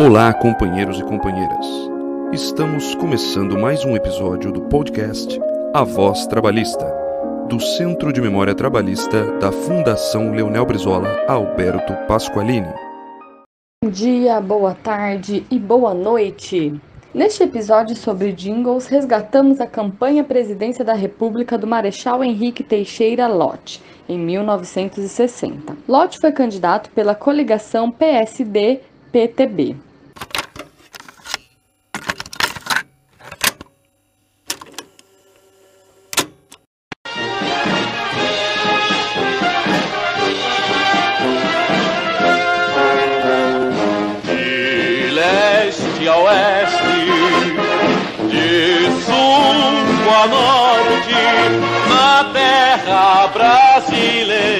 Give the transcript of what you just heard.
Olá, companheiros e companheiras. Estamos começando mais um episódio do podcast A Voz Trabalhista, do Centro de Memória Trabalhista da Fundação Leonel Brizola Alberto Pasqualini. Bom dia, boa tarde e boa noite. Neste episódio sobre jingles, resgatamos a campanha Presidência da República do Marechal Henrique Teixeira Lott, em 1960. Lott foi candidato pela coligação PSD-PTB. A oeste, de sul a norte, na terra brasileira.